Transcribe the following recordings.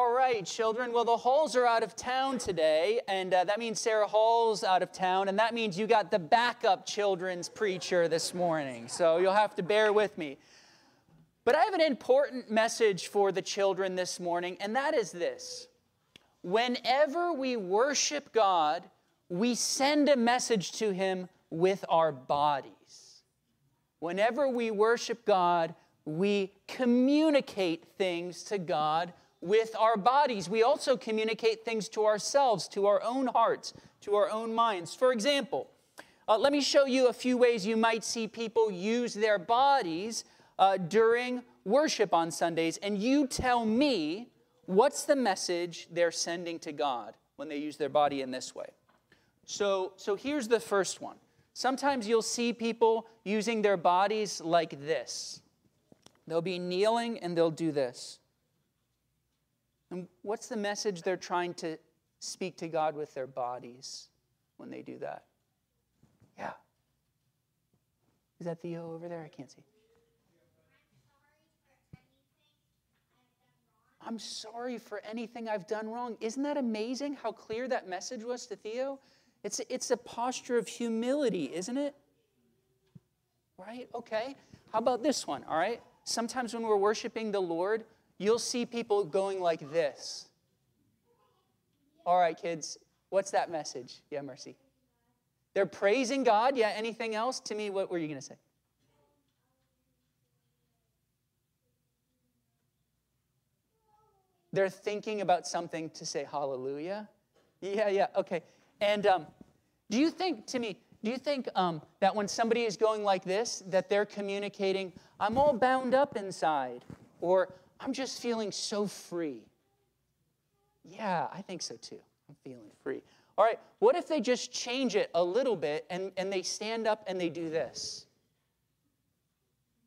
All right, children. Well, the Halls are out of town today, and uh, that means Sarah Hall's out of town, and that means you got the backup children's preacher this morning. So you'll have to bear with me. But I have an important message for the children this morning, and that is this Whenever we worship God, we send a message to Him with our bodies. Whenever we worship God, we communicate things to God with our bodies. We also communicate things to ourselves, to our own hearts, to our own minds. For example, uh, let me show you a few ways you might see people use their bodies uh, during worship on Sundays, and you tell me what's the message they're sending to God when they use their body in this way. So, so here's the first one. Sometimes you'll see people using their bodies like this. They'll be kneeling and they'll do this. And what's the message they're trying to speak to God with their bodies when they do that? Yeah. Is that Theo over there? I can't see. I'm sorry for anything I've done wrong. Isn't that amazing how clear that message was to Theo? It's, it's a posture of humility, isn't it? Right? Okay. How about this one? All right. Sometimes when we're worshiping the Lord, you'll see people going like this. All right, kids, what's that message? Yeah, Mercy. They're praising God. Yeah, anything else? To me, what were you going to say? They're thinking about something to say hallelujah. Yeah, yeah, okay. And um, do you think, Timmy, do you think um, that when somebody is going like this, that they're communicating, I'm all bound up inside, or I'm just feeling so free? Yeah, I think so too. I'm feeling free. All right, what if they just change it a little bit and, and they stand up and they do this?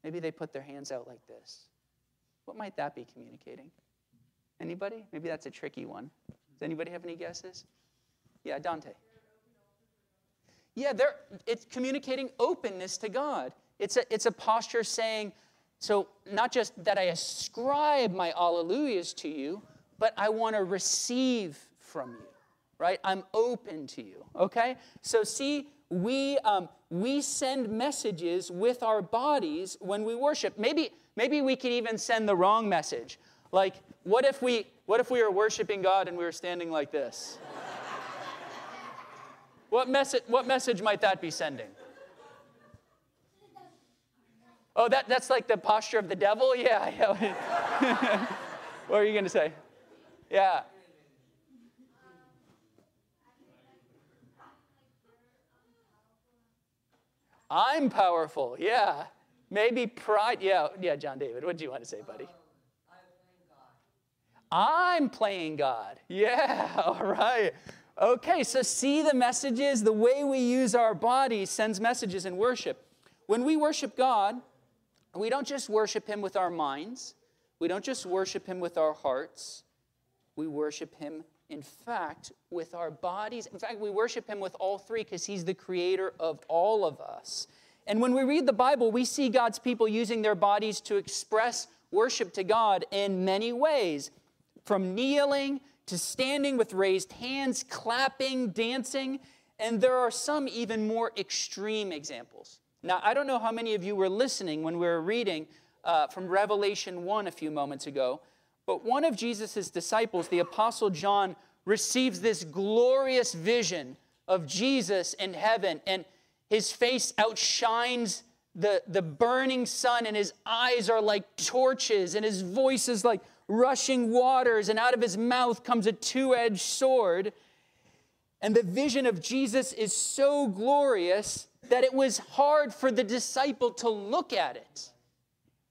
Maybe they put their hands out like this. What might that be communicating? Anybody? Maybe that's a tricky one. Does anybody have any guesses? Yeah, Dante. Yeah, they're, it's communicating openness to God. It's a, it's a posture saying, so not just that I ascribe my alleluias to you, but I want to receive from you, right? I'm open to you, okay? So see, we, um, we send messages with our bodies when we worship. Maybe, maybe we could even send the wrong message. Like, what if we, what if we were worshiping God and we were standing like this? what, message, what message might that be sending? Oh, that, that's like the posture of the devil? Yeah. yeah. what are you going to say? Yeah. I'm powerful. Yeah. Maybe pride. Yeah, yeah, John David. What do you want to say, buddy? I'm playing God. Yeah, all right. Okay, so see the messages, the way we use our body sends messages in worship. When we worship God, we don't just worship Him with our minds, we don't just worship Him with our hearts, we worship Him, in fact, with our bodies. In fact, we worship Him with all three because He's the creator of all of us. And when we read the Bible, we see God's people using their bodies to express worship to God in many ways from kneeling to standing with raised hands, clapping, dancing, and there are some even more extreme examples. Now, I don't know how many of you were listening when we were reading uh, from Revelation 1 a few moments ago, but one of Jesus' disciples, the Apostle John, receives this glorious vision of Jesus in heaven, and his face outshines the, the burning sun, and his eyes are like torches, and his voice is like rushing waters, and out of his mouth comes a two edged sword. And the vision of Jesus is so glorious that it was hard for the disciple to look at it.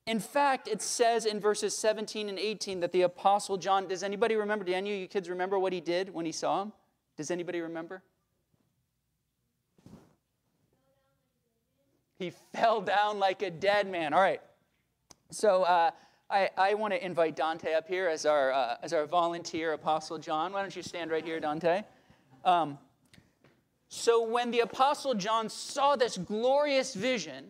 In fact, it says in verses 17 and 18 that the Apostle John, does anybody remember? Do any of you kids remember what he did when he saw him? Does anybody remember? He fell down like a dead man. All right. So, uh, I, I want to invite Dante up here as our, uh, as our volunteer, Apostle John. Why don't you stand right here, Dante? Um, so, when the Apostle John saw this glorious vision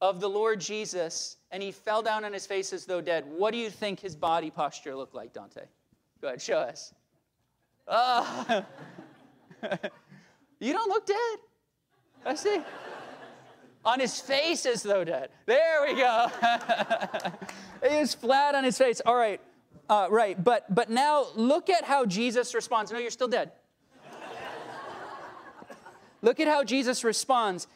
of the Lord Jesus and he fell down on his face as though dead, what do you think his body posture looked like, Dante? Go ahead, show us. Oh. you don't look dead. I see. On his face as though dead. There we go. he was flat on his face. All right, uh, right. But but now look at how Jesus responds. No, you're still dead. Look at how Jesus responds.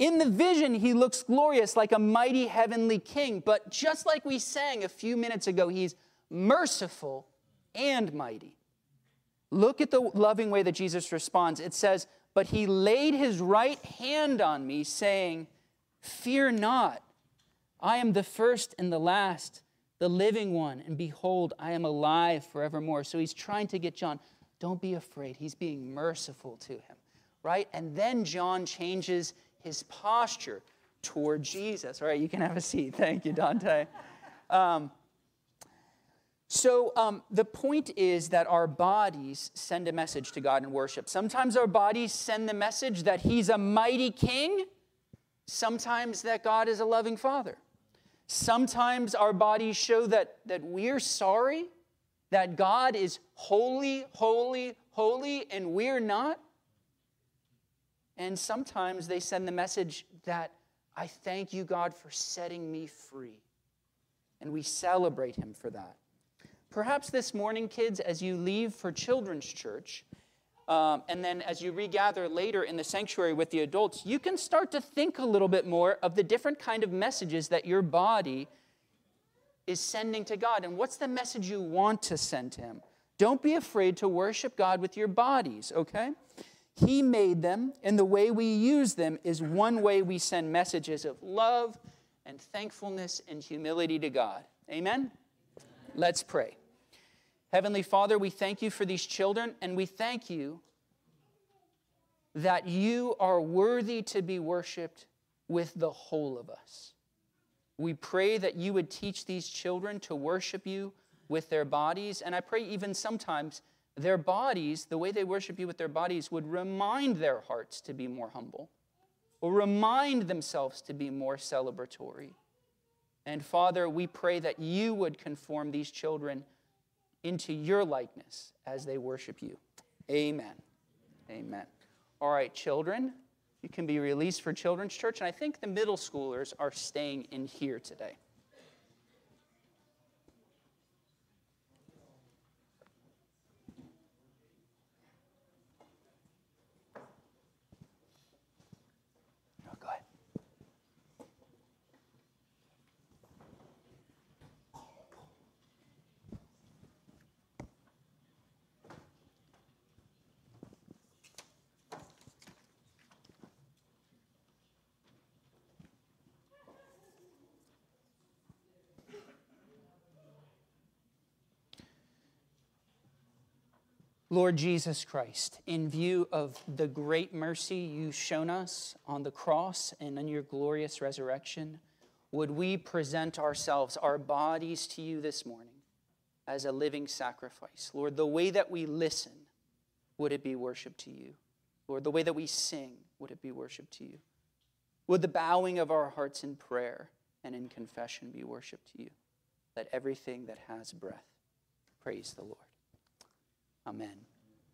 In the vision, he looks glorious like a mighty heavenly king. But just like we sang a few minutes ago, he's merciful and mighty. Look at the loving way that Jesus responds. It says, But he laid his right hand on me, saying, Fear not. I am the first and the last, the living one, and behold, I am alive forevermore. So he's trying to get John, don't be afraid. He's being merciful to him, right? And then John changes his posture toward Jesus. All right, you can have a seat. Thank you, Dante. Um, so, um, the point is that our bodies send a message to God in worship. Sometimes our bodies send the message that He's a mighty king, sometimes that God is a loving father. Sometimes our bodies show that, that we're sorry, that God is holy, holy, holy, and we're not. And sometimes they send the message that I thank you, God, for setting me free. And we celebrate Him for that. Perhaps this morning, kids, as you leave for children's church, um, and then as you regather later in the sanctuary with the adults, you can start to think a little bit more of the different kind of messages that your body is sending to God. And what's the message you want to send Him? Don't be afraid to worship God with your bodies, okay? He made them, and the way we use them is one way we send messages of love and thankfulness and humility to God. Amen? Let's pray. Heavenly Father, we thank you for these children, and we thank you that you are worthy to be worshiped with the whole of us. We pray that you would teach these children to worship you with their bodies, and I pray even sometimes their bodies, the way they worship you with their bodies, would remind their hearts to be more humble or remind themselves to be more celebratory. And Father, we pray that you would conform these children into your likeness as they worship you. Amen. Amen. All right, children, you can be released for Children's Church, and I think the middle schoolers are staying in here today. Lord Jesus Christ, in view of the great mercy you've shown us on the cross and in your glorious resurrection, would we present ourselves, our bodies to you this morning as a living sacrifice? Lord, the way that we listen, would it be worship to you? Lord, the way that we sing, would it be worship to you? Would the bowing of our hearts in prayer and in confession be worship to you? Let everything that has breath praise the Lord. Amen.